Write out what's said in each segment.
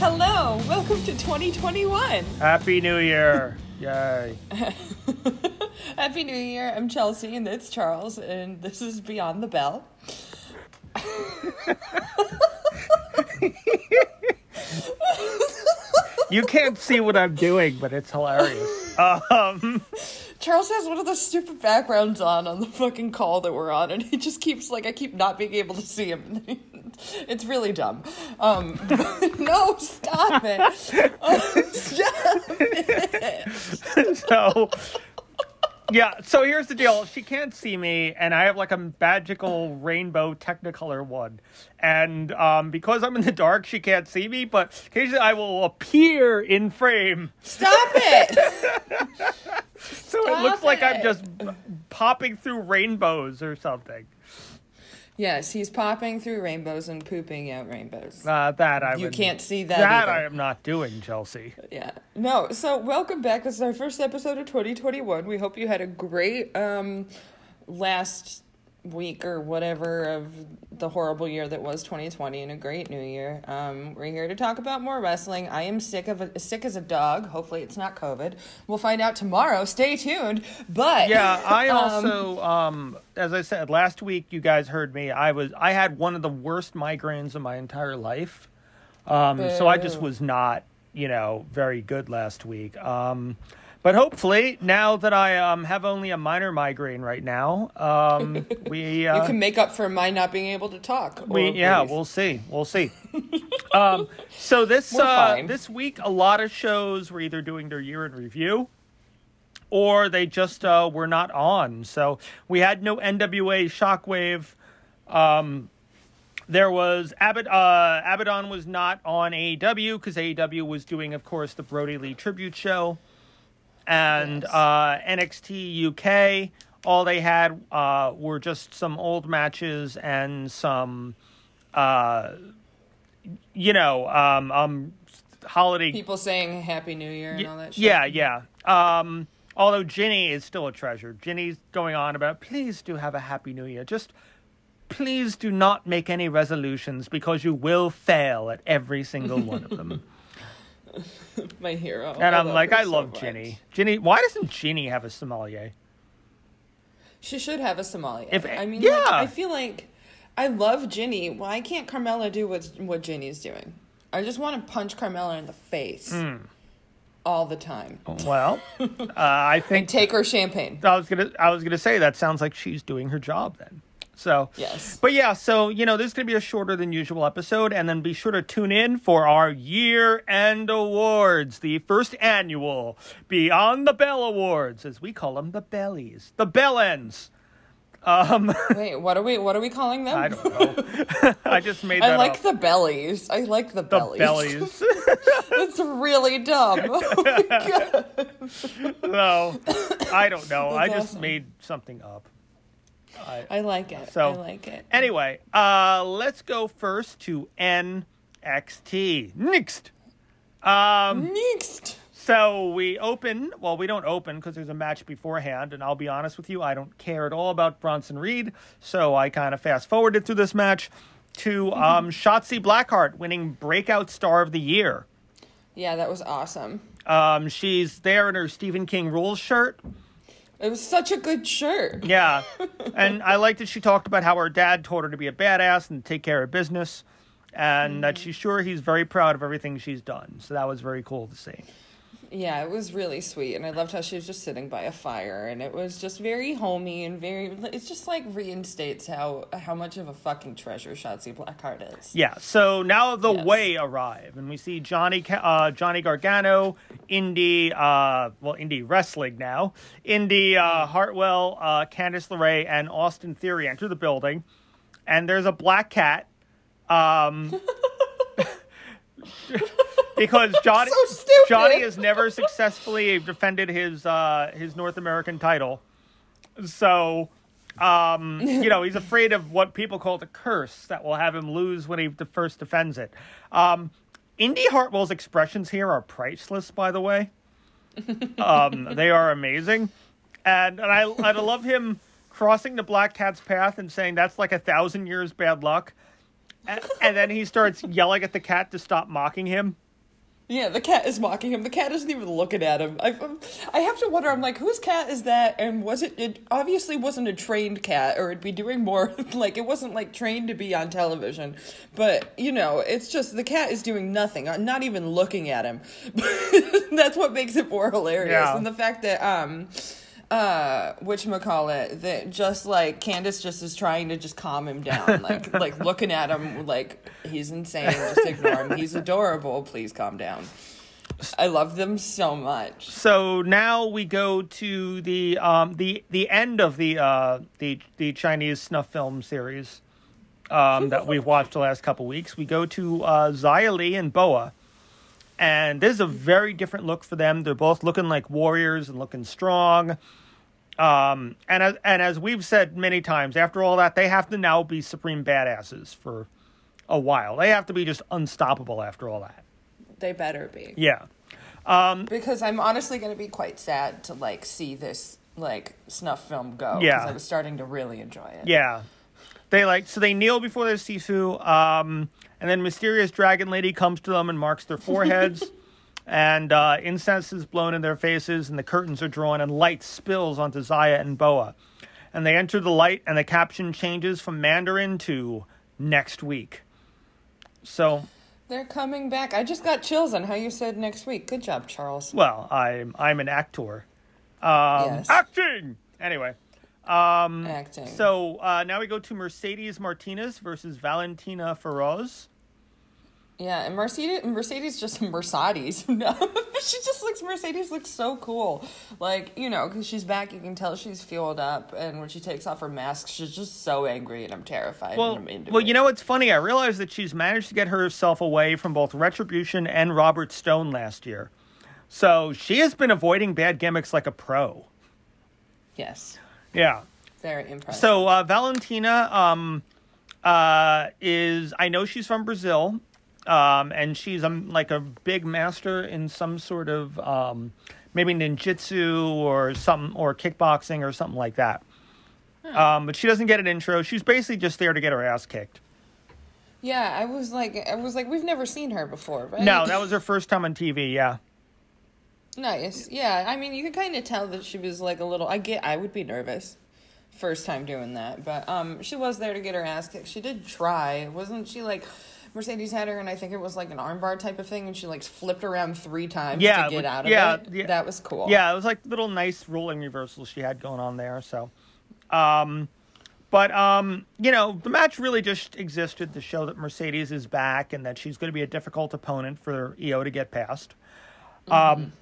Hello, welcome to 2021. Happy New Year! Yay! Happy New Year. I'm Chelsea and it's Charles, and this is Beyond the Belle. You can't see what I'm doing, but it's hilarious. Um, Charles has one of those stupid backgrounds on on the fucking call that we're on, and he just keeps like I keep not being able to see him. It's really dumb. Um, no, stop it! Oh, stop it! so yeah, so here's the deal. She can't see me, and I have like a magical rainbow Technicolor one, and um, because I'm in the dark, she can't see me. But occasionally, I will appear in frame, Stop it! so it Stop looks like I'm it. just popping through rainbows or something. Yes, he's popping through rainbows and pooping out rainbows. Uh, that I You would- can't see that That either. I am not doing, Chelsea. Yeah. No, so welcome back. This is our first episode of 2021. We hope you had a great um last week or whatever of the horrible year that was 2020 and a great new year. Um we're here to talk about more wrestling. I am sick of a, sick as a dog. Hopefully it's not COVID. We'll find out tomorrow. Stay tuned. But Yeah, I um, also, um, as I said last week, you guys heard me. I was, I had one of the worst migraines of my entire life. Um, so I just was not, you know, very good last week. But hopefully, now that I um, have only a minor migraine right now, um, we uh, you can make up for my not being able to talk. we yeah, breathe. we'll see. We'll see. um, so this uh, this week, a lot of shows were either doing their year in review, or they just uh, were not on. So we had no NWA Shockwave. Um, there was Abad uh, Abaddon was not on AEW because AEW was doing, of course, the Brodie Lee tribute show, and Yes. uh, NXT UK. All they had uh, were just some old matches and some, uh, you know, um, um, holiday people saying happy new year and all that shit. Yeah, yeah. Um, although Jinny is still a treasure. Jinny's going on about, please do have a happy new year. Just please do not make any resolutions because you will fail at every single one of them. My hero. and I I'm love like, I so love much. Jinny. Jinny, why doesn't Jinny have a sommelier? She should have a sommelier. If- I mean, yeah. like, I feel like I love Jinny. Why can't Carmella do what what Jinny's doing? I just want to punch Carmella in the face Hmm. all the time. Well, uh, I think take her champagne. I was gonna I was gonna say that sounds like she's doing her job then. So Yes. But yeah, so you know, this is gonna be a shorter than usual episode, and then be sure to tune in for our year end awards, the first annual Beyond the Belle Awards, as we call them, the bellies, the bellends. Um, Wait, what are we? What are we calling them? I don't know. I just made that I like up. the bellies. I like the, The bellies. bellies. It's really dumb. Oh my God. no, I don't know. I just awesome. made something up. I, I like it. So- I like it. Anyway, uh, let's go first to NXT. Next. Um, Next. so we open, well, we don't open because there's a match beforehand, and I'll be honest with you, I don't care at all about Bronson Reed, so I kind of fast forwarded through this match to um, Shotzi Blackheart winning Breakout Star of the Year. Yeah, that was awesome. Um, she's there in her Stephen King Rules shirt. It was such a good shirt. Yeah. and I like that she talked about how her dad told her to be a badass and take care of business, and that mm. she's sure he's very proud of everything she's done. So that was very cool to see. Yeah, it was really sweet, and I loved how she was just sitting by a fire, and it was just very homey and very. It's just like reinstates how how much of a fucking treasure Shotzi Blackheart is. Yeah. So now the Yes. way arrive, and we see Johnny uh, Johnny Gargano, indie, uh, well, indie wrestling now, Indi uh, Hartwell, uh, Candice LeRae, and Austin Theory enter the building, and there's a black cat. Um, because Johnny So. Johnny has never successfully defended his uh, his North American title, so um, you know he's afraid of what people call the curse that will have him lose when he de- first defends it. Um, Indi Hartwell's expressions here are priceless, by the way. Um, they are amazing, and and I I love him crossing the black cat's path and saying that's like a thousand years bad luck, and, and then he starts yelling at the cat to stop mocking him. Yeah, the cat is mocking him. The cat isn't even looking at him. I, I have to wonder. I'm like, whose cat is that? And was it? It obviously wasn't a trained cat, or it'd be doing more. Like it wasn't like trained to be on television. But you know, it's just the cat is doing nothing. I'm not even looking at him. That's what makes it more hilarious. Yeah. And the fact that um uh which call it that just like Candice just is trying to just calm him down like like looking at him like he's insane just ignore him he's adorable please calm down I love them so much So now we go to the um, the the end of the uh, the the Chinese snuff film series um, that we've watched the last couple weeks. We go to uh, Xia Li and Boa, and this is a very different look for them. They're both looking like warriors and looking strong. Um, and as and as we've said many times, after all that, they have to now be supreme badasses for a while. They have to be just unstoppable after all that. they better be Yeah. because I'm honestly going to be quite sad to like see this like snuff film go because Yeah. I was starting to really enjoy it Yeah. They like so they kneel before their Sifu, um, and then mysterious dragon lady comes to them and marks their foreheads, and uh, incense is blown in their faces, and the curtains are drawn, and light spills onto Xia and Boa, and they enter the light, and the caption changes from Mandarin to next week. So, they're coming back I just got chills on how you said next week good job Charles well, I'm I'm an actor, um, Yes. acting. Anyway, acting So uh, now we go to Mercedes Martinez versus Valentina Feroz. Yeah, and Mercedes Mercedes just Mercedes. No, she just looks Mercedes looks so cool. Like you know, because she's back, you can tell she's fueled up, and when she takes off her mask, she's just so angry, and I'm terrified. Well, and I'm into well, it. you know what's funny? I realized that she's managed to get herself away from both Retribution and Robert Stone last year. So she has been avoiding bad gimmicks like a pro. yes, Yeah. very impressive. So uh, Valentina um, uh, is I know she's from Brazil, um, and she's um, like a big master in some sort of um, maybe ninjutsu or some or kickboxing or something like that. Um, but she doesn't get an intro. She's basically just there to get her ass kicked. yeah, I was like, I was like, we've never seen her before, right? No, that was her first time on TV. Yeah, nice. Yeah, I mean, you could kind of tell that she was like a little. I get, I would be nervous first time doing that, but um, she was there to get her ass kicked. She did try, wasn't she? Like. Mercedes had her, and I think it was like an armbar type of thing, and she like flipped around three times Yeah, to get out of yeah, it. yeah. That was cool. yeah. It was like little nice rolling reversals she had going on there. So, um, but um, you know, the match really just existed to show that Mercedes is back and that she's going to be a difficult opponent for Io to get past. Um,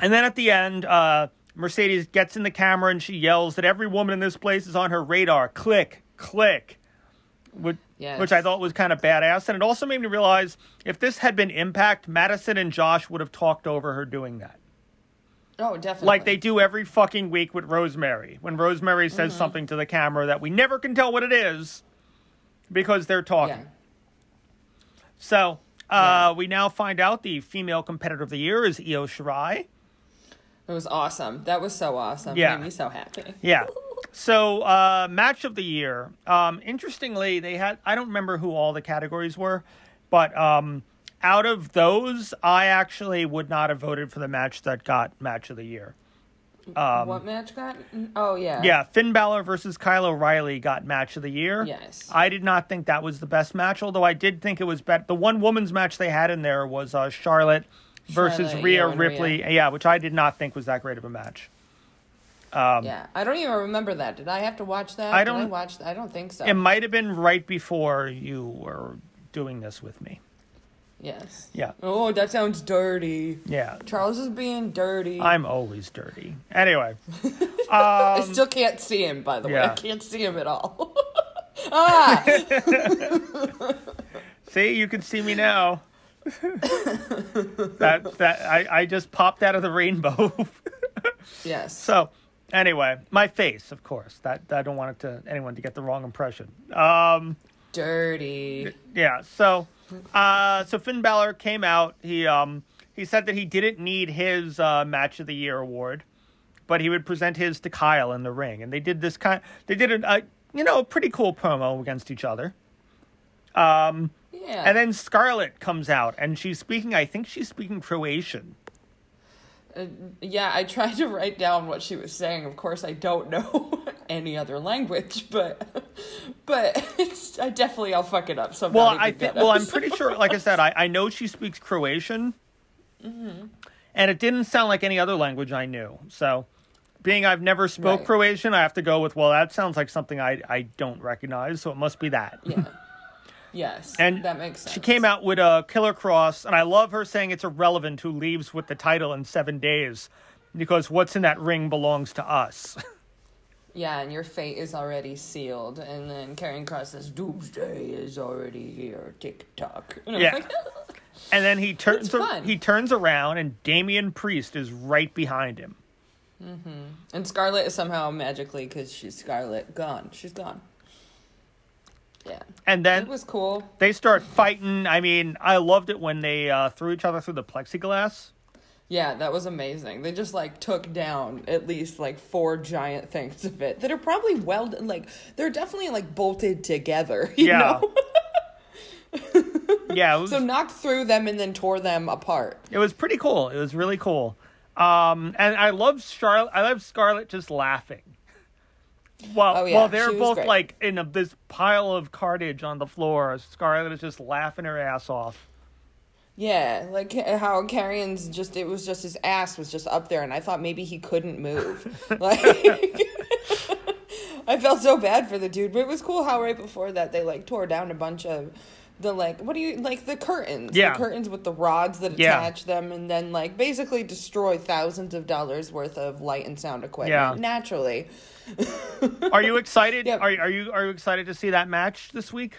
and then at the end, uh, Mercedes gets in the camera and she yells that every woman in this place is on her radar. Click, click. Which, Yes. which I thought was kind of badass. And it also made me realize if this had been Impact, Madison and Josh would have talked over her doing that. Oh, definitely. Like they do every fucking week with Rosemary. When Rosemary says Mm-hmm. something to the camera that we never can tell what it is because they're talking. Yeah. So uh, we now find out the female competitor of the year is Io Shirai. It was awesome. That was so awesome. Yeah. Made me so happy. Yeah. So uh, match of the year. Um, interestingly, they had I don't remember who all the categories were, but um, out of those, I actually would not have voted for the match that got match of the year. what match got? Oh yeah. Um, Yeah, Finn Balor versus Kyle O'Reilly got match of the year. Yes. I did not think that was the best match, although I did think it was better. The one woman's match they had in there was uh, Charlotte versus Charlotte, Rhea yeah, Ripley. Rhea. Yeah, which I did not think was that great of a match. Um, yeah. I don't even remember that. Did I have to watch that? I Did I don't- watch. I don't think so. It might have been right before you were doing this with me. yes. Yeah. Oh, that sounds dirty. Yeah. Charles is being dirty. I'm always dirty. Anyway, I still can't see him, by the way. yeah. I can't see him at all. ah! see, you can see me now. that that I, I just popped out of the rainbow. yes. So, anyway, my face, of course. That I don't want it to anyone to get the wrong impression. Um, dirty. yeah. So, uh, so Finn Balor came out. He um he said that he didn't need his uh, match of the year award, but he would present his to Kyle in the ring, and they did this kind. They did a, a you know a pretty cool promo against each other. Um, Yeah, Yeah. And then Scarlett comes out and she's speaking, I think she's speaking Croatian. Uh, yeah, I tried to write down what she was saying. Of course, I don't know any other language, but but it's I definitely I'll fuck it up. So Well, I think. Well, I'm pretty sure. Like I said, I, I know she speaks Croatian, Mm-hmm. and it didn't sound like any other language I knew. So, being I've never spoke Right. Croatian, I have to go with well, that sounds like something I I don't recognize, so it must be that. yeah. Yes, And that makes sense. She came out with a Killer Kross, and I love her saying it's irrelevant who leaves with the title in seven days, because what's in that ring belongs to us. Yeah, and your fate is already sealed. And then Karrion Kross says, "Doomsday is already here." Tick tock. And Yeah. like, And then he turns fun. he turns around, and Damian Priest is right behind him. Mm-hmm. and Scarlett is somehow magically because she's Scarlett gone. She's gone. Yeah, And then it was cool. they start fighting. I mean, I loved it when they uh, threw each other through the plexiglass. Yeah, that was amazing. They just like took down at least like four giant things of it that are probably welded. Like they're definitely like bolted together. You Yeah. know. Yeah, was, so knocked through them and then tore them apart. it was pretty cool. It was really cool. Um, and I love Charlotte. I love Scarlett just laughing. While, Oh, yeah, while they're both great. like in a, this pile of cartage on the floor, Scarlett is just laughing her ass off. Yeah, like how Karrion's just it was just his ass was just up there and I thought maybe he couldn't move. like I felt so bad for the dude, but it was cool how right before that they like tore down a bunch of the like what do you like the curtains. Yeah. The curtains with the rods that Yeah. attach them and then like basically destroy thousands of dollars worth of light and sound equipment Yeah. naturally. Are you excited? Yep. Are, are you are you excited to see that match this week?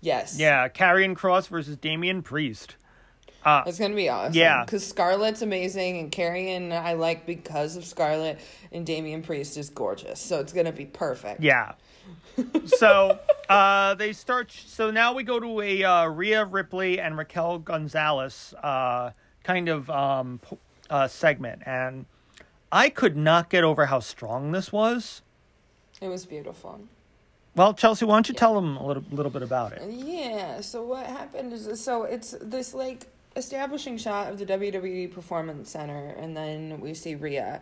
Yes. Yeah, Karrion Kross versus Damian Priest. It's gonna be awesome. Yeah. because Scarlett's amazing, and Karrion I like because of Scarlett, and Damian Priest is gorgeous, so it's gonna be perfect. Yeah. so uh, they start. So now we go to a uh, Rhea Ripley and Raquel Gonzalez uh, kind of um, uh, segment, and I could not get over how strong this was. It was beautiful. Well, Chelsea, why don't you tell them a little little bit about it? Yeah. So what happened is so it's this like establishing shot of the WWE Performance Center, and then we see Rhea,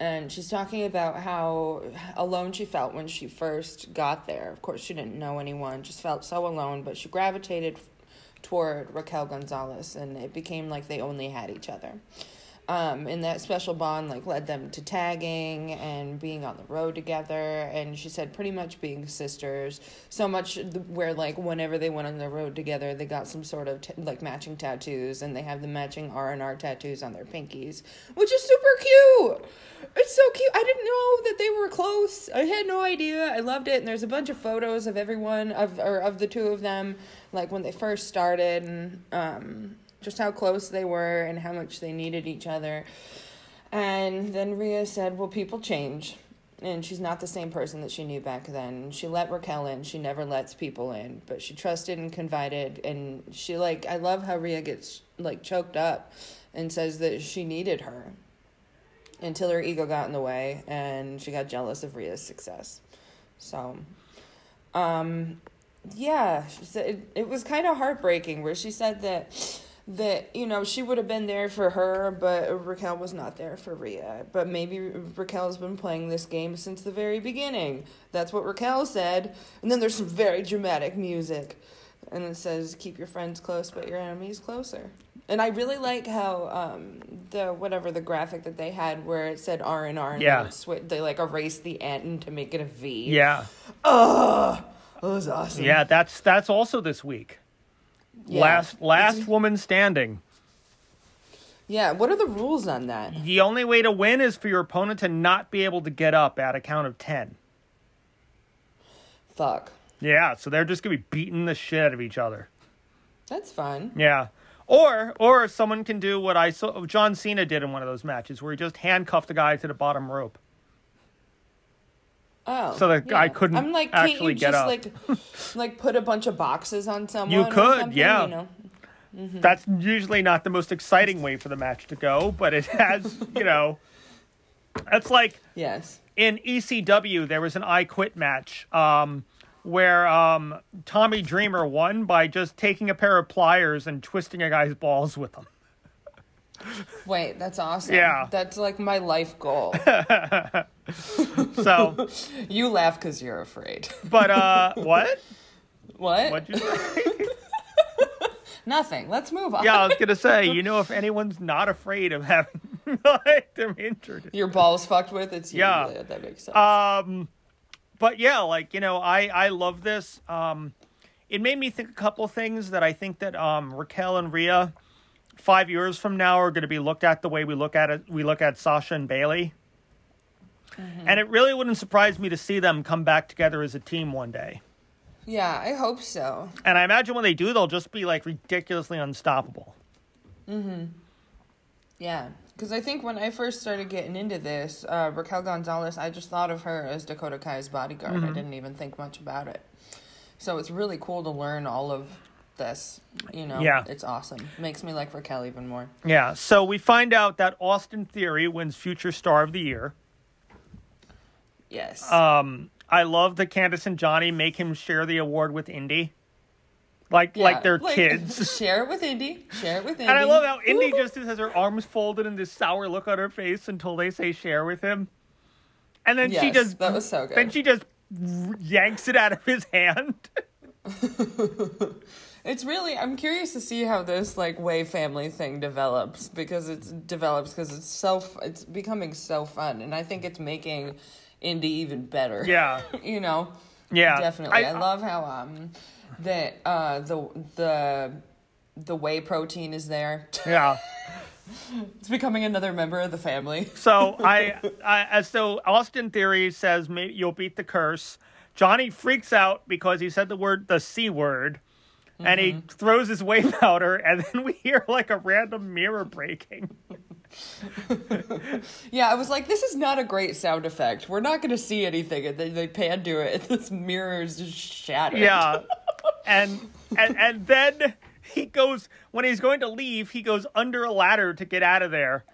and she's talking about how alone she felt when she first got there. Of course, she didn't know anyone, just felt so alone, but she gravitated toward Raquel Gonzalez, and it became like they only had each other. Um, and that special bond like led them to tagging and being on the road together. And she said pretty much being sisters. So much where like whenever they went on the road together they got some sort of t- like matching tattoos and they have the matching r&r tattoos on their pinkies which is super cute. It's so cute. I didn't know that they were close. I had no idea. I loved it. And there's a bunch of photos of everyone of or of the two of them like when they first started. And um just how close they were and how much they needed each other. And then Rhea said, Well, people change. And she's not the same person that she knew back then. She let Raquel in. She never lets people in, but she trusted and confided. And she, like, I love how Rhea gets, like, choked up and says that she needed her until her ego got in the way and she got jealous of Rhea's success. So, um, yeah, she said it, it was kind of heartbreaking where she said that that you know she would have been there for her, but Raquel was not there for Rhea But maybe Raquel's been playing this game since the very beginning. That's what Raquel said. And then there's some very dramatic music, and it says, "Keep your friends close, but your enemies closer." And I really like how um, the whatever the graphic that they had where it said R and R and Yeah. it they like erased the N to make it a V. Yeah, Oh, that was awesome. yeah. That's that's also this week. Yeah. Last last woman standing. Yeah. What are the rules on that? The only way to win is for your opponent to not be able to get up at a count of ten. Fuck. Yeah, so they're just gonna be beating the shit out of each other. That's fun. Yeah. Or or someone can do what I saw John Cena did in one of those matches where he just handcuffed the guy to the bottom rope. Oh. So the guy couldn't I'm like, can't actually you get just up. like, like put a bunch of boxes on someone? You could, yeah. You know. That's usually not the most exciting way for the match to go, but it has, you know, that's like Yes. in ECW there was an I Quit match um, where um, Tommy Dreamer won by just taking a pair of pliers and twisting a guy's balls with them. Wait, that's awesome. Yeah. That's like my life goal. So, you laugh because you're afraid. but uh, what? What? What'd you say? Nothing. Let's move on. Yeah, I was gonna say, you know, if anyone's not afraid of having like them injured, Your balls fucked with, it's you. Yeah. That makes sense. Um, but yeah, like you know, I I love this. Um, it made me think a couple things that I think that um Raquel and Rhea five years from now are going to be looked at the way we look at it. We look at Sasha and Bayley, and it really wouldn't surprise me to see them come back together as a team one day. yeah, I hope so. And I imagine when they do, they'll just be like ridiculously unstoppable. Mm-hmm. Yeah, because I think when I first started getting into this, uh, Raquel Gonzalez, I just thought of her as Dakota Kai's bodyguard. Mm-hmm. I didn't even think much about it. So it's really cool to learn all of this. You know, Yeah. it's awesome. Makes me like Raquel even more. Yeah. So we find out that Austin Theory wins Future Star of the Year. Yes. Um, I love that Candice and Johnny make him share the award with Indi, like Yeah, like they're kids. Share it with Indi. Share it with Indi. And I love how Indi just has her arms folded and this sour look on her face until they say share with him, and then she just that was so good. then she just yanks it out of his hand. It's really I'm curious to see how this like way family thing develops because it's develops because it's so it's becoming so fun and I think it's making Indi even better. Yeah. you know. Yeah, Definitely. I, I- love how um that uh the the the whey protein is there. Yeah. It's becoming another member of the family. So I, I as so Austin Theory says maybe you'll beat the curse. Johnny freaks out because he said the word the c word, and he mm-hmm. throws his whey powder, and then we hear like a random mirror breaking. Yeah, I was like, this is not a great sound effect. We're not going to see anything, and then they pan to it, and this mirror is just shattered. Yeah, and and and then he goes when he's going to leave. He goes under a ladder to get out of there.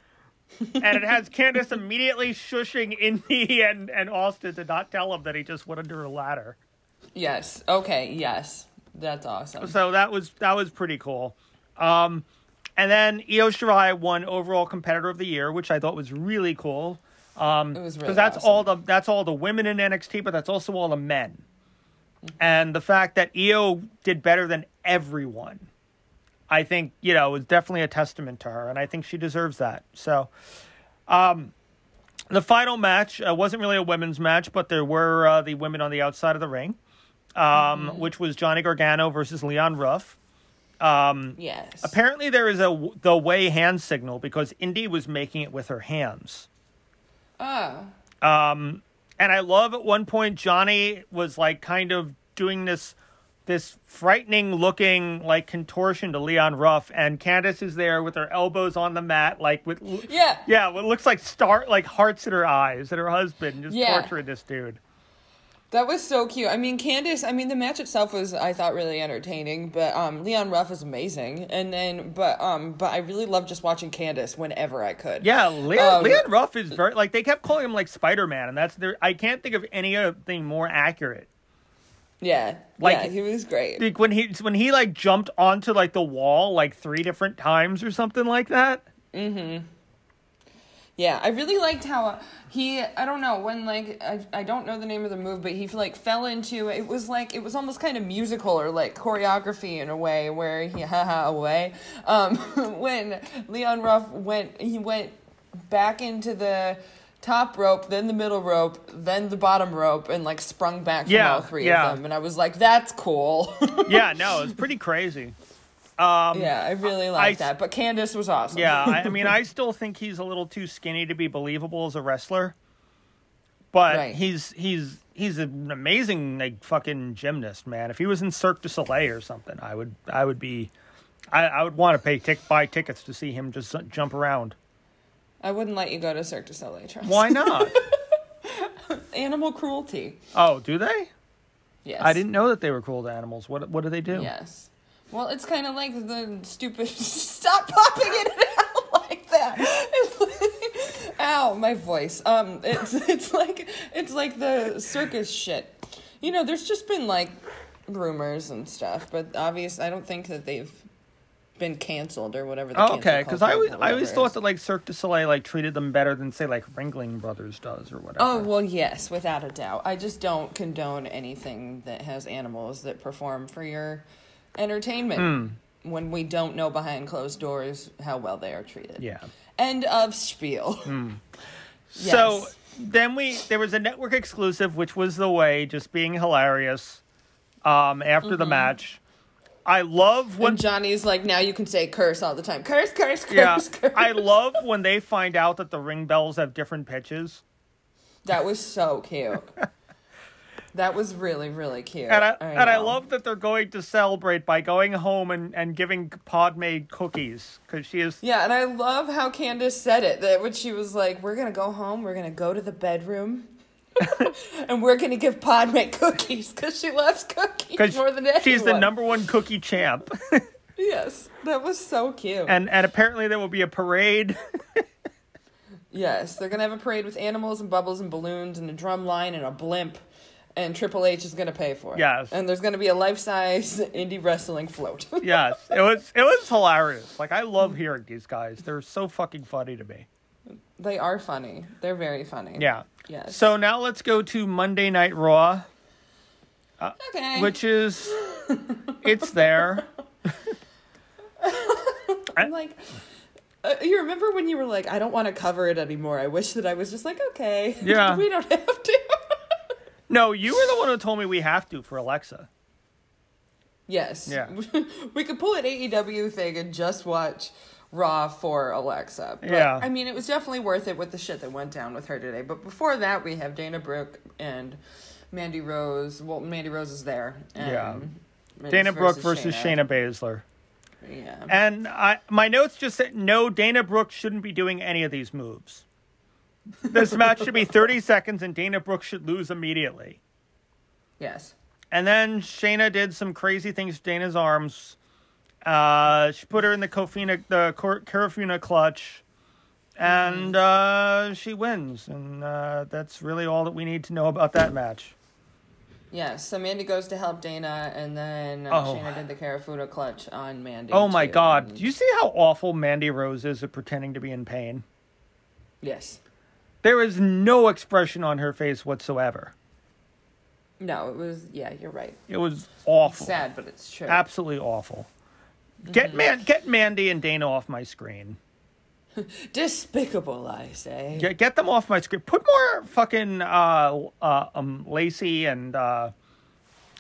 and it has Candice immediately shushing Indi and, and Austin to not tell him that he just went under a ladder. Yes. Okay. Yes. That's awesome. So that was that was pretty cool. Um, and then Io Shirai won overall competitor of the year, which I thought was really cool. Um, It was because really that's awesome. all the that's all the women in NXT, but that's also all the men. And the fact that Io did better than everyone, I think you know is definitely a testament to her, and I think she deserves that. So, um, the final match uh, wasn't really a women's match, but there were uh, the women on the outside of the ring, um, which was Johnny Gargano versus Leon Ruff. Um, Yes. apparently, there is a the way hand signal because Indi was making it with her hands. Oh. Um, and I love at one point Johnny was like kind of doing this this frightening looking like contortion to Leon Ruff, and Candice is there with her elbows on the mat, like with Yeah. yeah, what looks like star like hearts in her eyes, and her husband just Yeah. torturing this dude. That was so cute. I mean, Candice. I mean, the match itself was, I thought, really entertaining. But um, Leon Ruff is amazing, and then, but um, but I really loved just watching Candice whenever I could. Yeah, Leon, Um, Leon Ruff is very like they kept calling him like Spider Man, and that's their. I can't think of anything more accurate. Yeah. Like- yeah, he was great. Like when he when he like jumped onto like the wall like three different times or something like that. Yeah, I really liked how uh, he. I don't know when like I, I don't know the name of the move, but he like fell into it was like it was almost kind of musical or like choreography in a way where he haha away. Um, when Leon Ruff went, he went back into the top rope, then the middle rope, then the bottom rope, and like sprung back from Yeah, all three yeah. of them. And I was like, that's cool. yeah, no, it's pretty crazy. Um, yeah, I really like that. But Candice was awesome. Yeah, I, I mean, I still think he's a little too skinny to be believable as a wrestler, but Right. he's he's he's an amazing like fucking gymnast, man. If he was in Cirque du Soleil or something, I would I would be, I, I would want to pay tick buy tickets to see him just jump around. I wouldn't let you go to Cirque du Soleil, Charles. Why not? Animal cruelty. oh, do they? Yes. I didn't know that they were cruel to animals. What what do they do? Yes. Well, it's kind of like the stupid. Stop popping it out like that. Like- Ow, my voice. Um, it's it's like it's like the circus shit. you know, there's just been like rumors and stuff, but obvious. I don't think that they've been canceled or whatever. The Oh, okay, because I always I always thought that like Cirque du Soleil like treated them better than say like Ringling Brothers does or whatever. Oh well, yes, without a doubt. I just don't condone anything that has animals that perform for your entertainment Hmm. when we don't know behind closed doors how well they are treated. yeah. End of spiel. So Yes. then we there was a network exclusive, which was the way, just being hilarious. Um, after Mm-hmm. the match, I love when When Johnny's like, now you can say curse all the time. Curse, curse, curse, yeah, curse. I love when they find out that the ring bells have different pitches. That was so cute. that was really, really cute. And I, and I love that they're going to celebrate by going home and, and giving Padme cookies because she is Yeah, and I love how Candice said it. That when she was like, "We're gonna go home. We're gonna go to the bedroom, and we're gonna give Padme cookies because she loves cookies more than anyone." she's the number one cookie champ. Yes, that was so cute. and and apparently there will be a parade. yes, they're gonna have a parade with animals and bubbles and balloons and a drum line and a blimp, and Triple H is gonna pay for it. Yes. and there's gonna be a life size indie wrestling float. yes, it was it was hilarious. Like I love hearing these guys. They're so fucking funny to me. they are funny. They're very funny. Yeah. Yes. So now let's go to Monday Night Raw, okay. which is it's there. I'm like, uh, you remember when you were like, I don't want to cover it anymore. I wish that I was just like, okay, Yeah. we don't have to. No, you were the one who told me we have to for Alexa. yes. Yeah. we could pull an AEW thing and just watch Raw for Alexa. But, Yeah. I mean, it was definitely worth it with the shit that went down with her today. But before that, we have Dana Brooke and Mandy Rose. Well, Mandy Rose is there. Yeah. Dana Brooke versus Shayna Baszler. Yeah. And I my notes just said no, Dana Brooke shouldn't be doing any of these moves. This match should be 30 seconds and Dana Brooke should lose immediately. yes. And then Shayna did some crazy things to Dana's arms. Uh, she put her in the Kofina, the Kirifuda clutch, and uh, she wins. And uh, that's really all that we need to know about that match. Yes, so Mandy goes to help Dana, and then uh, Oh. Shayna did the Kirifuda clutch on Mandy. Oh my too, God! and- Do you see how awful Mandy Rose is at pretending to be in pain? Yes. There is no expression on her face whatsoever. No, it was. Yeah, you're right. It was awful. Sad, but it's true. Absolutely awful. Get man, get Mandy and Dana off my screen. Despicable, I say. Get, get them off my screen. Put more fucking uh, uh, um, Lacey and uh,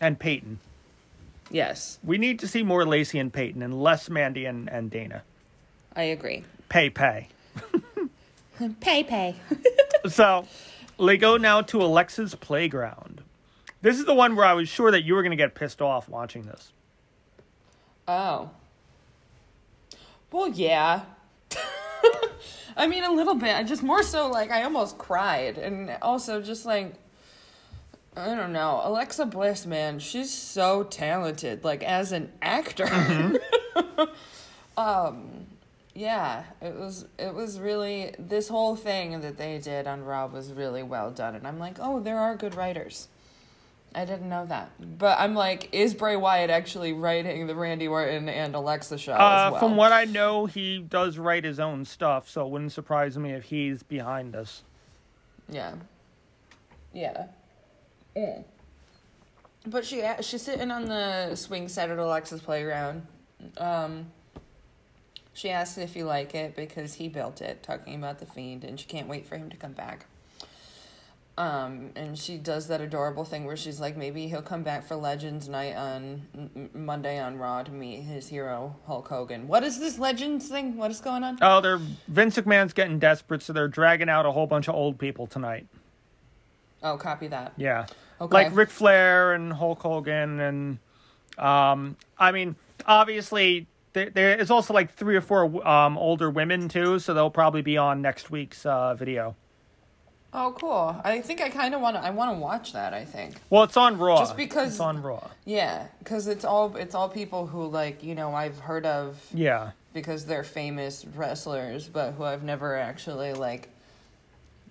and Peyton. Yes, We need to see more Lacey and Peyton and less Mandy and, and Dana. I agree. Pay pay. Pay, pay. So they go now to Alexa's playground. This is the one where I was sure that you were going to get pissed off watching this. Oh. Well, yeah. I mean, a little bit. I just more so like I almost cried, and also just like I don't know, Alexa Bliss, man, she's so talented. Like as an actor. um, yeah, it was it was really this whole thing that they did on Raw was really well done, and I'm like, oh, there are good writers. I didn't know that, but I'm like, is Bray Wyatt actually writing the Randy Orton and Alexa show Uh, as well? From what I know, he does write his own stuff, so it wouldn't surprise me if he's behind this. Yeah. Yeah. Mm. But she she's sitting on the swing set at Alexa's playground. Um, she asks if you like it because he built it, talking about the fiend, and she can't wait for him to come back. Um, and she does that adorable thing where she's like, maybe he'll come back for Legends Night on Monday on Raw to meet his hero Hulk Hogan. What is this Legends thing? What is going on? Oh, they're Vince McMahon's getting desperate, so they're dragging out a whole bunch of old people tonight. Oh, copy that. Yeah, Okay. like Ric Flair and Hulk Hogan, and um, I mean, obviously there, there is also like three or four um older women too, so they'll probably be on next week's uh, video. Oh, cool. I think I kind of want to. I want to watch that. I think. Well, it's on Raw. Just because- it's on Raw. Yeah, because it's all it's all people who like you know I've heard of Yeah, because they're famous wrestlers, but who I've never actually like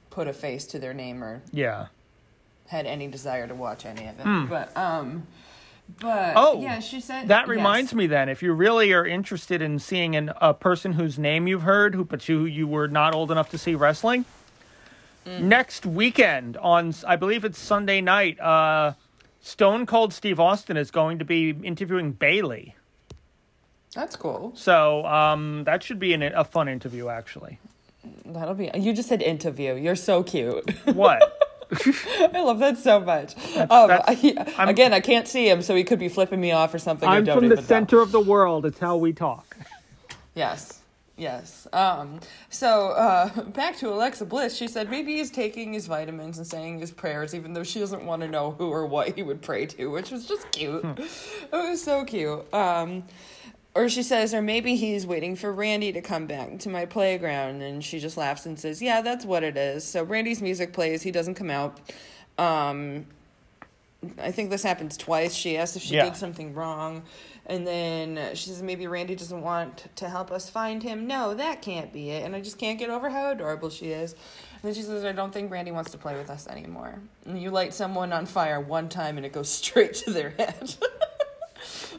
put a face to their name or yeah. had any desire to watch any of it. But um, but Oh, yeah, she said That reminds me then, if you really are interested in seeing an, a person whose name you've heard, who but you you were not old enough to see wrestling, Mm. next weekend on I believe it's Sunday night, uh, Stone Cold Steve Austin is going to be interviewing Bayley. That's cool. So um, that should be an, a fun interview, actually. That'll be. You just said interview. You're so cute. What? I love that so much. um, that's- again, I can't see him, so he could be flipping me off or something. I'm from the even know. center of the world. It's how we talk. Yes. Yes. Um, so uh, back to Alexa Bliss. She said maybe he's taking his vitamins and saying his prayers, even though she doesn't want to know who or what he would pray to, which was just cute. It was so cute. Um, or she says, or maybe he's waiting for Randy to come back to my playground, and she just laughs and says, "Yeah, that's what it is." So Randy's music plays. He doesn't come out. Um, I think this happens twice. She asks if she Yeah. did something wrong. And then she says, maybe Randy doesn't want to help us find him. No, that can't be it. And I just can't get over how adorable she is. And then she says, I don't think Randy wants to play with us anymore. And you light someone on fire one time and it goes straight to their head.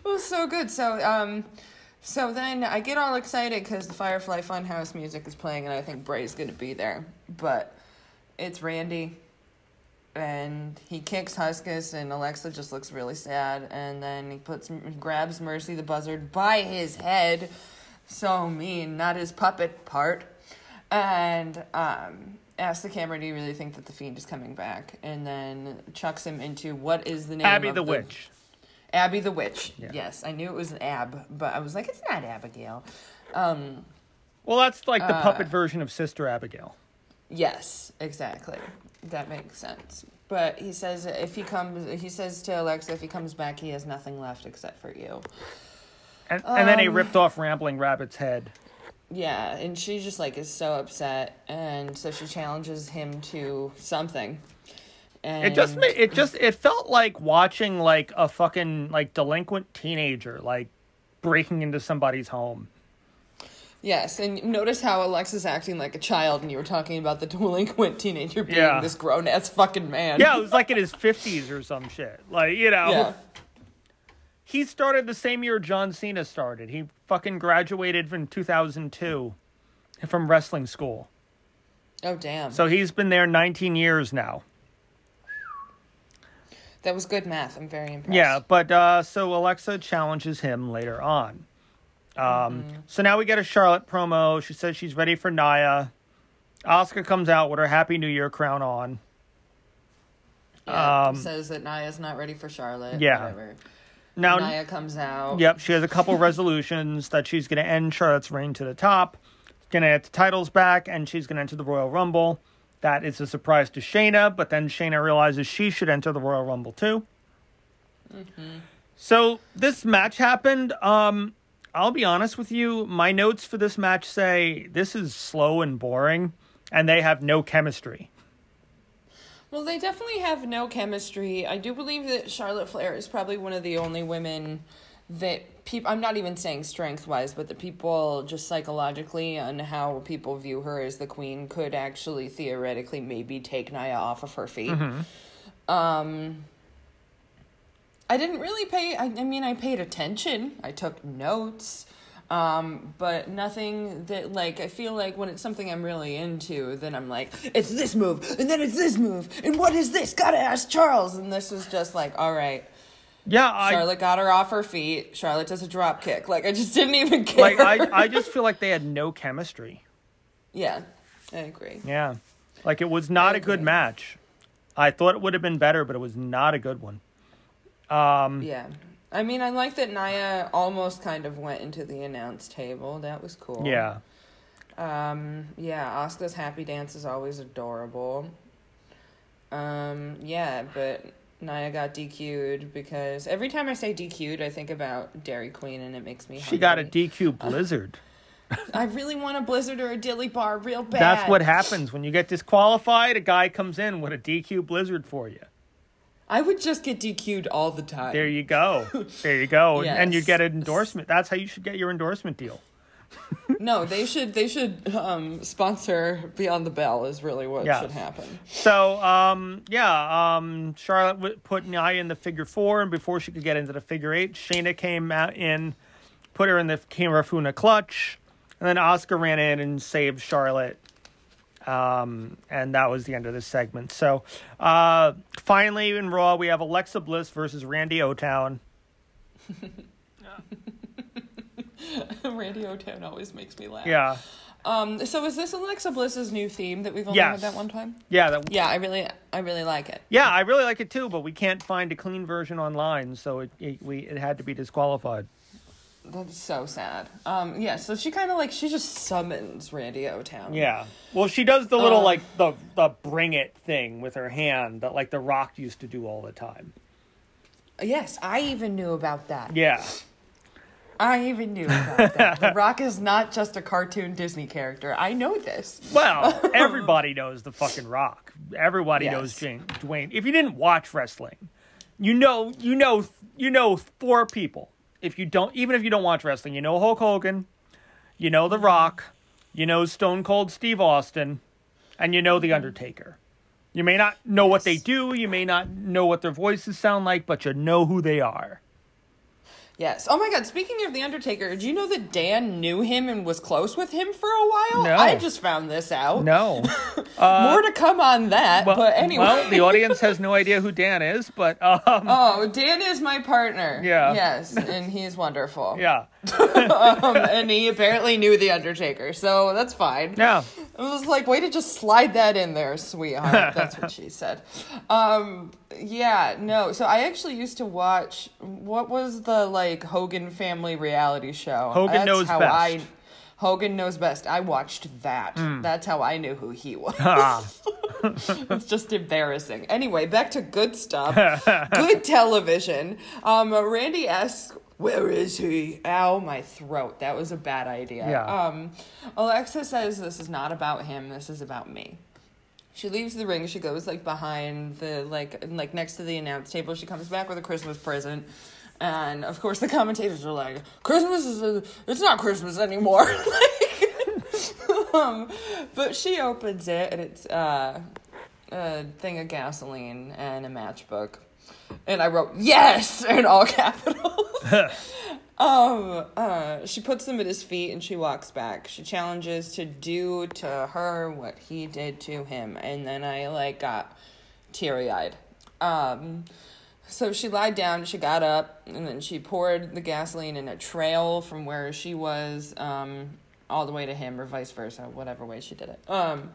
was so good. So, um, so then I get all excited because the Firefly Funhouse music is playing and I think Bray's going to be there. But it's Randy and he kicks Huskus, and Alexa just looks really sad. And then he puts, grabs Mercy the Buzzard by his head, so mean, not his puppet part, and um, asks the camera, "Do you really think that the fiend is coming back?" And then chucks him into what is the name? Abby of the Witch. Abby the Witch. Yeah. Yes, I knew it was an Ab, but I was like, it's not Abigail. Um, Well, that's like the Uh, puppet version of Sister Abigail. Yes, exactly. That makes sense. But he says if he comes, he says to Alexa, if he comes back, he has nothing left except for you. And, and then he Um, ripped off Rambling Rabbit's head. Yeah, and she just like is so upset, and so she challenges him to something. And It just ma- it just it felt like watching like a fucking like delinquent teenager like breaking into somebody's home. yes, and notice how Alexa's acting like a child, and you were talking about the delinquent teenager being Yeah. this grown ass fucking man. Yeah, it was like in his fifties or some shit. Like you know, yeah. he started the same year John Cena started. He fucking graduated in two thousand two from wrestling school. Oh damn. So he's been there nineteen years now. That was good math. I'm very impressed. Yeah, but uh, so Alexa challenges him later on. Um, So now we get a Charlotte promo. She says she's ready for Nia. Asuka comes out with her Happy New Year crown on. Yeah, Um, says that Nia's not ready for Charlotte. Yeah. Whatever. Now, Nia comes out. yep, she has a couple resolutions that she's going to end Charlotte's reign to the top, going to get the titles back, and she's going to enter the Royal Rumble. That is a surprise to Shayna, but then Shayna realizes she should enter the Royal Rumble too. So this match happened. Um, I'll be honest with you. My notes for this match say this is slow and boring, and they have no chemistry. Well, they definitely have no chemistry. I do believe that Charlotte Flair is probably one of the only women that people. I'm not even saying strength wise, but the people just psychologically and how people view her as the queen could actually theoretically maybe take Nia off of her feet. Um. I didn't really pay. I, I mean, I paid attention. I took notes. Um, but nothing that like I feel like when it's something I'm really into, then I'm like, it's this move, and then it's this move, and what is this? Gotta ask Charles. And this was just like, all right. Yeah, I Charlotte got her off her feet. Charlotte does a drop kick. Like I just didn't even care. like. I I just feel like they had no chemistry. yeah, I agree. Yeah. Like it was not I a good match. I thought it would have been better, but it was not a good one. Um, Yeah. I mean, I like that Nia almost kind of went into the announce table. That was cool. yeah. Um, yeah, Asuka's happy dance is always adorable. Um, yeah, but Nia got DQ'd because every time I say DQ'd, I think about Dairy Queen and it makes me She got a hungry. DQ Blizzard. I really want a Blizzard or a Dilly Bar real bad. That's what happens when you get disqualified. A guy comes in with a DQ Blizzard for you. I would just get DQ'd all the time. There you go. There you go. And you Yes. get an endorsement. That's how you should get your endorsement deal. no, they should they should um, sponsor Beyond the Belle is really what Yes. should happen. So, um, yeah, um, Charlotte put Nia in the figure four, and before she could get into the figure eight, Shayna came out in, put her in the Kirifuda clutch, and then Asuka ran in and saved Charlotte. Um, and that was the end of this segment. So, uh, finally in Raw, we have Alexa Bliss versus Randy O'Town. Radio Town always makes me laugh. Yeah, Um. So is this Alexa Bliss's new theme that we've only Yes. had that one time? yeah, that, Yeah, I really I really like it. yeah. I really like it too, but we can't find a clean version online, so it it, we, it had to be disqualified. That's so sad. Um. Yeah. So she kind of like she just summons Randy Town. Yeah. Well, she does the little Uh, like the the bring it thing with her hand that like the Rock used to do all the time. Yes, I even knew about that. Yeah. I even knew about that. The Rock is not just a cartoon Disney character. I know this. Well, everybody knows the fucking Rock. Everybody knows Jane, Dwayne. If you didn't watch wrestling, you know you know you know four people. If you don't, even if you don't watch wrestling, you know Hulk Hogan, you know The Rock, you know Stone Cold Steve Austin, and you know The mm-hmm. Undertaker. You may not know what they do, you may not know what their voices sound like, but you know who they are. Yes. Oh my God. Speaking of the Undertaker, do you know that Dan knew him and was close with him for a while? No. I just found this out. No. More to come on that. Well, but anyway. well, the audience has no idea who Dan is, but um, Oh, Dan is my partner. Yeah. Yes, and he's wonderful. yeah, Um, and he apparently knew the Undertaker, so that's fine. yeah. I was like, way to just slide that in there, sweetheart. That's what she said. Um, yeah, no. So I actually used to watch what was the like Hogan family reality show. Hogan Knows how Best. I Hogan knows best. I watched that. Hmm. That's how I knew who he was. Ah. it's just embarrassing. Anyway, back to good stuff. good television. Um, Randy asks, "Where is he?" Ow, my throat. That was a bad idea. Yeah. Um, Alexa says, "This is not about him. This is about me." She leaves the ring. She goes like behind the like like next to the announce table. She comes back with a Christmas present. And of course, the commentators are like, "Christmas is a, it's not Christmas anymore." like, um, but she opens it, and it's uh, a thing of gasoline and a matchbook. And I wrote yes in all capitals. um, uh, she puts them at his feet and she walks back. She challenges to do to her what he did to him, and then I like got teary eyed. Um, so she lied down, she got up, and then she poured the gasoline in a trail from where she was um, all the way to him, or vice versa, whatever way she did it. Um,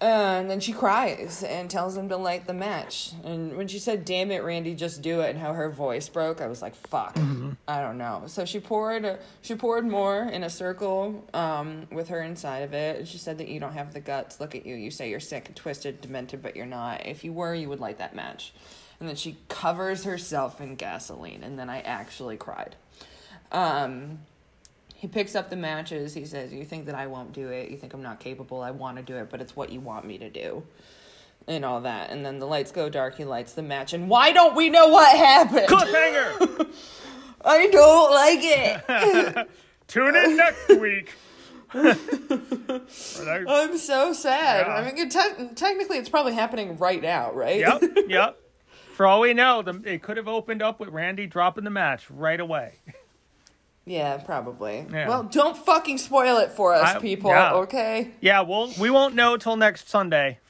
and then she cries and tells him to light the match. And when she said, "Damn it, Randy, just do it," and how her voice broke, I was like, "Fuck, I don't know." So she poured, she poured more in a circle um, with her inside of it. And she said that you don't have the guts. Look at you. You say you're sick twisted, demented, but you're not. If you were, you would light that match. And then she covers herself in gasoline, and then I actually cried. Um, he picks up the matches. He says, You think that I won't do it. You think I'm not capable. I want to do it, but it's what you want me to do. And all that. And then the lights go dark. He lights the match. And why don't we know what happened? Cliffhanger. I don't like it. Tune in next week. I'm so sad. Yeah. I mean, te- technically, it's probably happening right now, right? yep, yep. For all we know, the, it could have opened up with Randy dropping the match right away. yeah, probably. Yeah. Well, don't fucking spoil it for us, I- people, yeah. okay? Yeah, well, we won't know till next Sunday.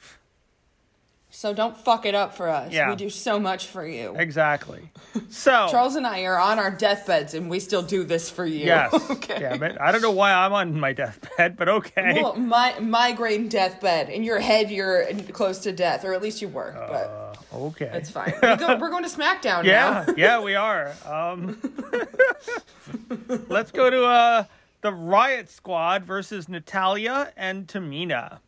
So don't fuck it up for us. Yeah. We do so much for you. Exactly. So, Charles and I are on our deathbeds, and we still do this for you. yes. okay. Yeah, but I don't know why I'm on my deathbed, but okay. Well, my migraine deathbed. In your head, you're close to death, or at least you were. but Uh, okay. it's fine. We go, we're going to SmackDown Yeah, now. yeah, yeah, we are. Um, let's go to uh, the Riot Squad versus Natalya and Tamina.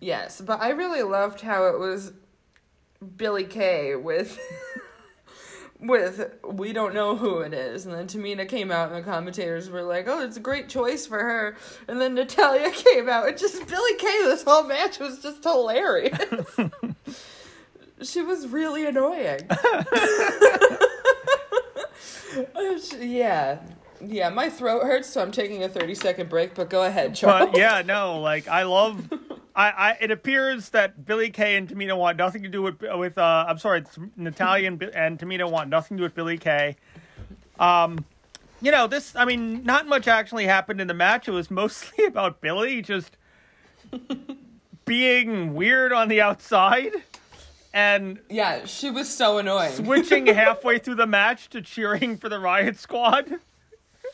Yes, but I really loved how it was Billie Kay with with we don't know who it is, and then Tamina came out, and the commentators were like, "Oh, it's a great choice for her," and then Natalya came out, and just Billie Kay. This whole match was just hilarious. She was really annoying. Uh, yeah. yeah, my throat hurts, so I'm taking a 30 second break. But go ahead, Charles. But yeah, no, like I love. I, I it appears that Billie Kay and Tamina want nothing to do with with. Uh, I'm sorry, Natalya and, and Tamina want nothing to do with Billie Kay. Um, you know this. I mean, not much actually happened in the match. It was mostly about Billie just being weird on the outside and yeah, she was so annoying. switching halfway through the match to cheering for the Riot Squad.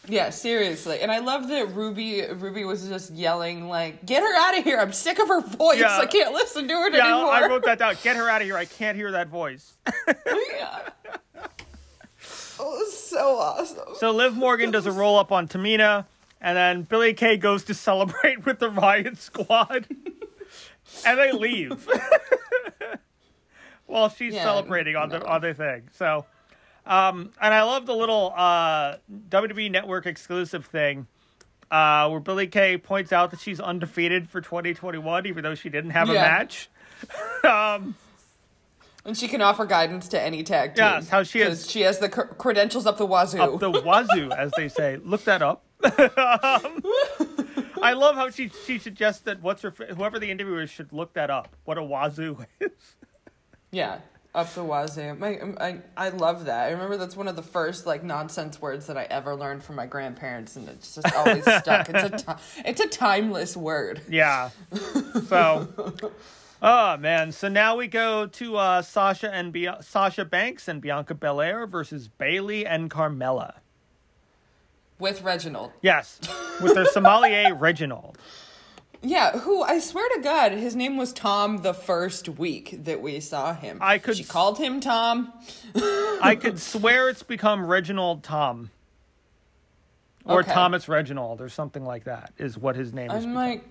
Yeah, seriously. And I love that Ruby Ruby was just yelling like, "Get her out of here. I'm sick of her voice. Yeah. I can't listen to her Yeah, anymore." I wrote that down. Get her out of here. I can't hear that voice. yeah. Oh, was so awesome. So Liv Morgan does a roll up on Tamina, and then Billie Kay goes to celebrate with the Riot Squad, and they leave while she's Yeah, celebrating on the no. on their thing. So, um, and I love the little uh, WWE Network exclusive thing. Uh, where Billie Kay points out that she's undefeated for 2021, even though she didn't have a match. um, And she can offer guidance to any tag team. Yes, how she has- she has the cr- credentials up the wazoo. up the wazoo, as they say. Look that up. um, I love how she she suggests that what's her whoever the interviewer is should look that up. What a wazoo is. Yeah, up the wazoo. My, I, I love that. I remember that's one of the first like nonsense words that I ever learned from my grandparents, and it's just always stuck. It's a ti- it's a timeless word. Yeah. So. Oh man! So now we go to uh, Sasha and Bia- Sasha Banks and Bianca Belair versus Bayley and Carmella. With Reginald. Yes, with their sommelier Reginald. Yeah, who I swear to God, his name was Tom the first week that we saw him. I could She s- called him Tom. I could swear it's become Reginald Tom. Or Okay. Thomas Reginald or something like that is what his name is. I'm like,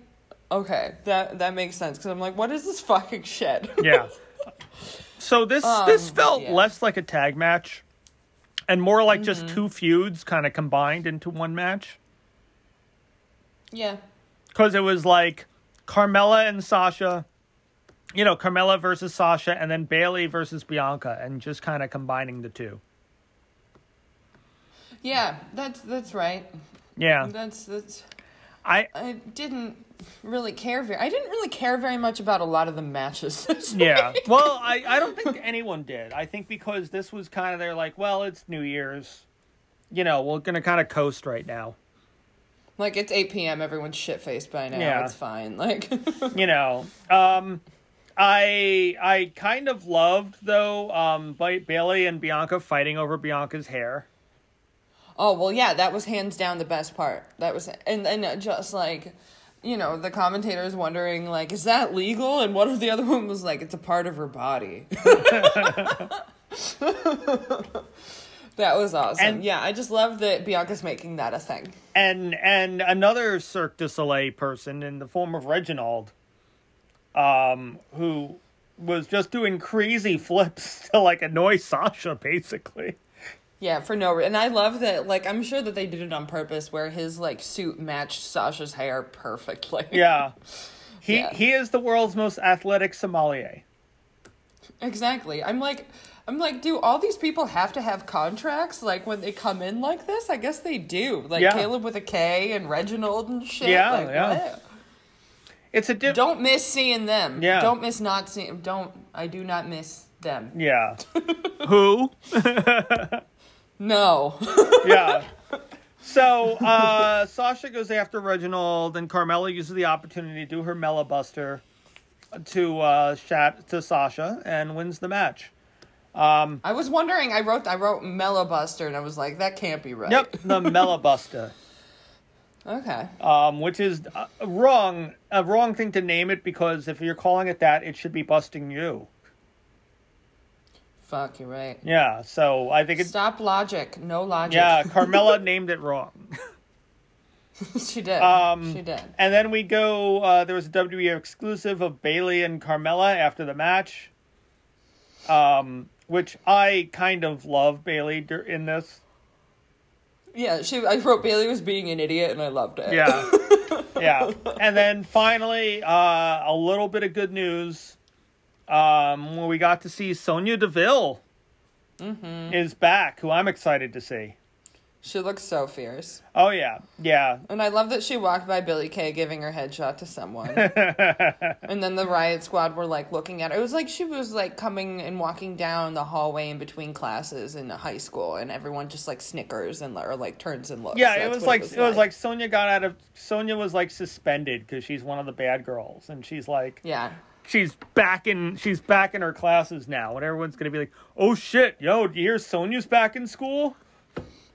okay, that that makes sense because I'm like, what is this fucking shit? yeah. So this this Um, felt yeah. less like a tag match and more like just Mm-hmm. two feuds kind of combined into one match yeah, cuz it was like Carmella and Sasha you know, Carmella versus Sasha and then Bayley versus Bianca and just kind of combining the two. yeah, that's that's right. Yeah. That's that's. I I didn't really care very. I didn't really care very much about a lot of the matches. this yeah. Well, I I don't think anyone did. I think because this was kind of they're like, well, it's New Year's. You know, we're going to kind of coast right now. Like it's 8 p.m. Everyone's shit faced by now. Yeah. It's fine. Like, you know um i i kind of loved though um Ba- bayley and bianca fighting over bianca's hair oh well, yeah, that was hands down the best part. That was and and just like. You know, the commentators wondering, like, is that legal? And what if the other one was like, it's a part of her body? that was awesome. And- yeah, I just love that Bianca's making that a thing. and and another cirque du soleil person in the form of reginald um who was just doing crazy flips to like annoy sasha basically Yeah, for no reason. And I love that, like, I'm sure that they did it on purpose where his, like, suit matched Sasha's hair perfectly. yeah he Yeah. he is the world's most athletic sommelier Exactly. I'm like, I'm like, do all these people have to have contracts, like, when they come in like this? I guess they do. Like, Yeah. Caleb with a K and Reginald and shit. Yeah, like, yeah. what? it's a diff- Don't miss seeing them. Yeah. Don't miss not seeing, don't, I do not miss them. yeah who No. yeah. So uh, Sasha goes after Reginald, and Carmella uses the opportunity to do her Mela Buster to uh, chat to Sasha and wins the match. Um, I was wondering, I wrote, I wrote Mellow Buster and I was like, that can't be right. Yep, the Mela Buster, Okay. um, which is uh, wrong, a wrong thing to name it because if you're calling it that, it should be busting you. Fuck, you're right. Yeah, so I think it's Stop logic. No logic. yeah. Carmella named it wrong. she did. Um, she did. And then we go. Uh, there was a WWE exclusive of Bayley and Carmella after the match, um, which I kind of love Bayley in this. Yeah, she. I wrote Bayley was being an idiot, and I loved it. Yeah, yeah. And then finally, uh, a little bit of good news. Um, we got to see Sonya Deville is back, who I'm excited to see. She looks so fierce. Oh yeah, yeah. And I love that she walked by Billie Kay giving her headshot to someone. and then the riot squad were like looking at her. It was like she was like coming and walking down the hallway in between classes in high school and everyone just like snickers and or like turns and looks. Yeah, it was like it was, like Sonya got out of Sonya was like suspended because she's one of the bad girls, and she's like Yeah. she's back in she's back in her classes now, and everyone's gonna be like, oh shit, yo, do you hear Sonya's back in school?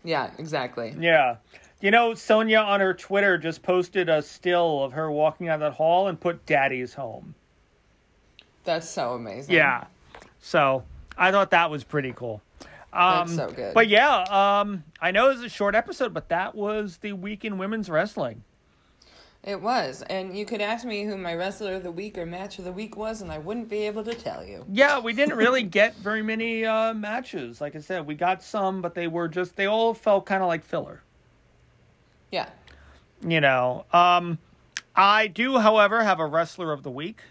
Yeah, exactly. Yeah. You know, Sonya on her Twitter just posted a still of her walking out of that hall and put "Daddy's home." That's so amazing. Yeah. So I thought that was pretty cool. Um, That's so good. But yeah, um, I know it was a short episode, but that was the week in women's wrestling. It was. And you could ask me who my wrestler of the week or match of the week was, and I wouldn't be able to tell you. Yeah, we didn't really get very many uh, matches. Like I said, we got some, but they were just they all felt kind of like filler. Yeah. You know, um, I do, however, have a wrestler of the week.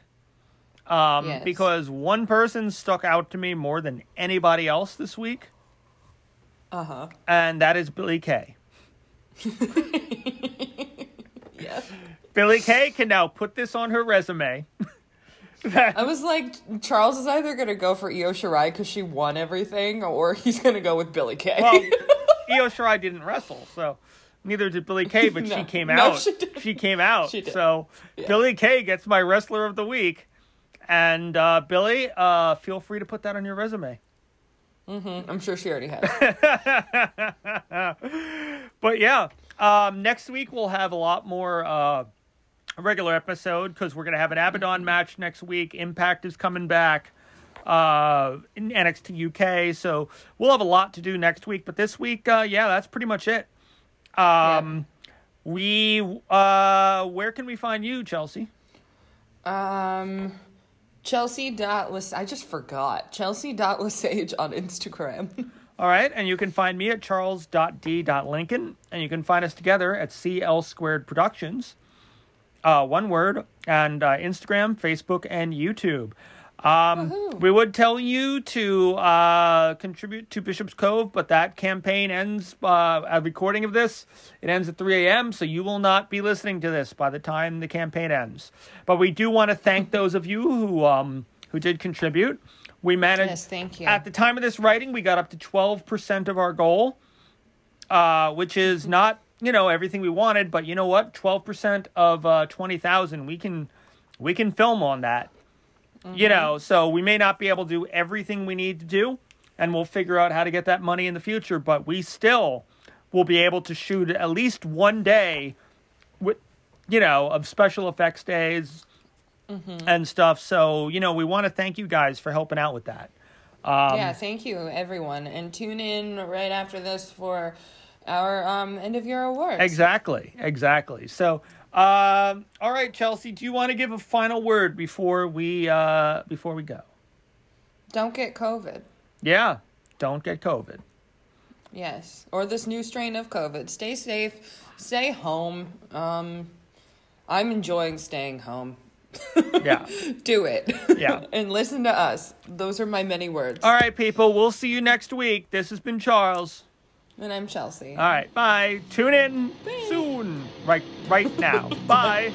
Um, Yes. because one person stuck out to me more than anybody else this week, Uh huh. and that is Billie Kay. Yeah. Billie Kay can now put this on her resume. I was like, Charles is either going to go for Io Shirai because she won everything, or he's going to go with Billie Kay. Well, Io Shirai didn't wrestle, so neither did Billie Kay, but she No. came No, out. she. She came out. She did. So Yeah. Billie Kay gets my wrestler of the week. And uh, Billie, uh, feel free to put that on your resume. I'm sure she already has. But yeah, um, next week we'll have a lot more uh, regular episode because we're gonna have an Abadon match next week. Impact is coming back uh, in NXT UK, so we'll have a lot to do next week. But this week, uh, yeah, that's pretty much it. Um, We, uh, where can we find you, Chelsea? Um, Chelsea dot I just forgot Chelsea dot on Instagram. All right, and you can find me at charles.d.lincoln, and you can find us together at CL Squared Productions, uh, one word, and uh, Instagram, Facebook, and YouTube. Um, Woohoo. we would tell you to uh, contribute to Bishop's Cove, but that campaign ends, uh, a recording of this, it ends at 3 a.m., so you will not be listening to this by the time the campaign ends. But we do want to thank those of you who, um, who did contribute. We managed Yes, thank you. at the time of this writing, we got up to 12% of our goal, uh, which is not, you know, everything we wanted, but you know what? 12% of uh, 20,000, we can we can film on that. You know, so we may not be able to do everything we need to do, and we'll figure out how to get that money in the future, but we still will be able to shoot at least one day with you know, of special effects days and stuff. So, you know, we want to thank you guys for helping out with that. Um, yeah, thank you everyone, and tune in right after this for our um, end of year awards. Exactly, exactly. So, um, all right, Chelsea, do you want to give a final word before we uh, before we go? Don't get COVID. Yeah, don't get COVID. Yes, or this new strain of COVID. Stay safe. Stay home. Um, I'm enjoying staying home. Yeah. Do it. Yeah. and listen to us. Those are my many words. all right, people. We'll see you next week. This has been Charles. And I'm Chelsea. All right, bye. Tune in soon. Right, right now. bye.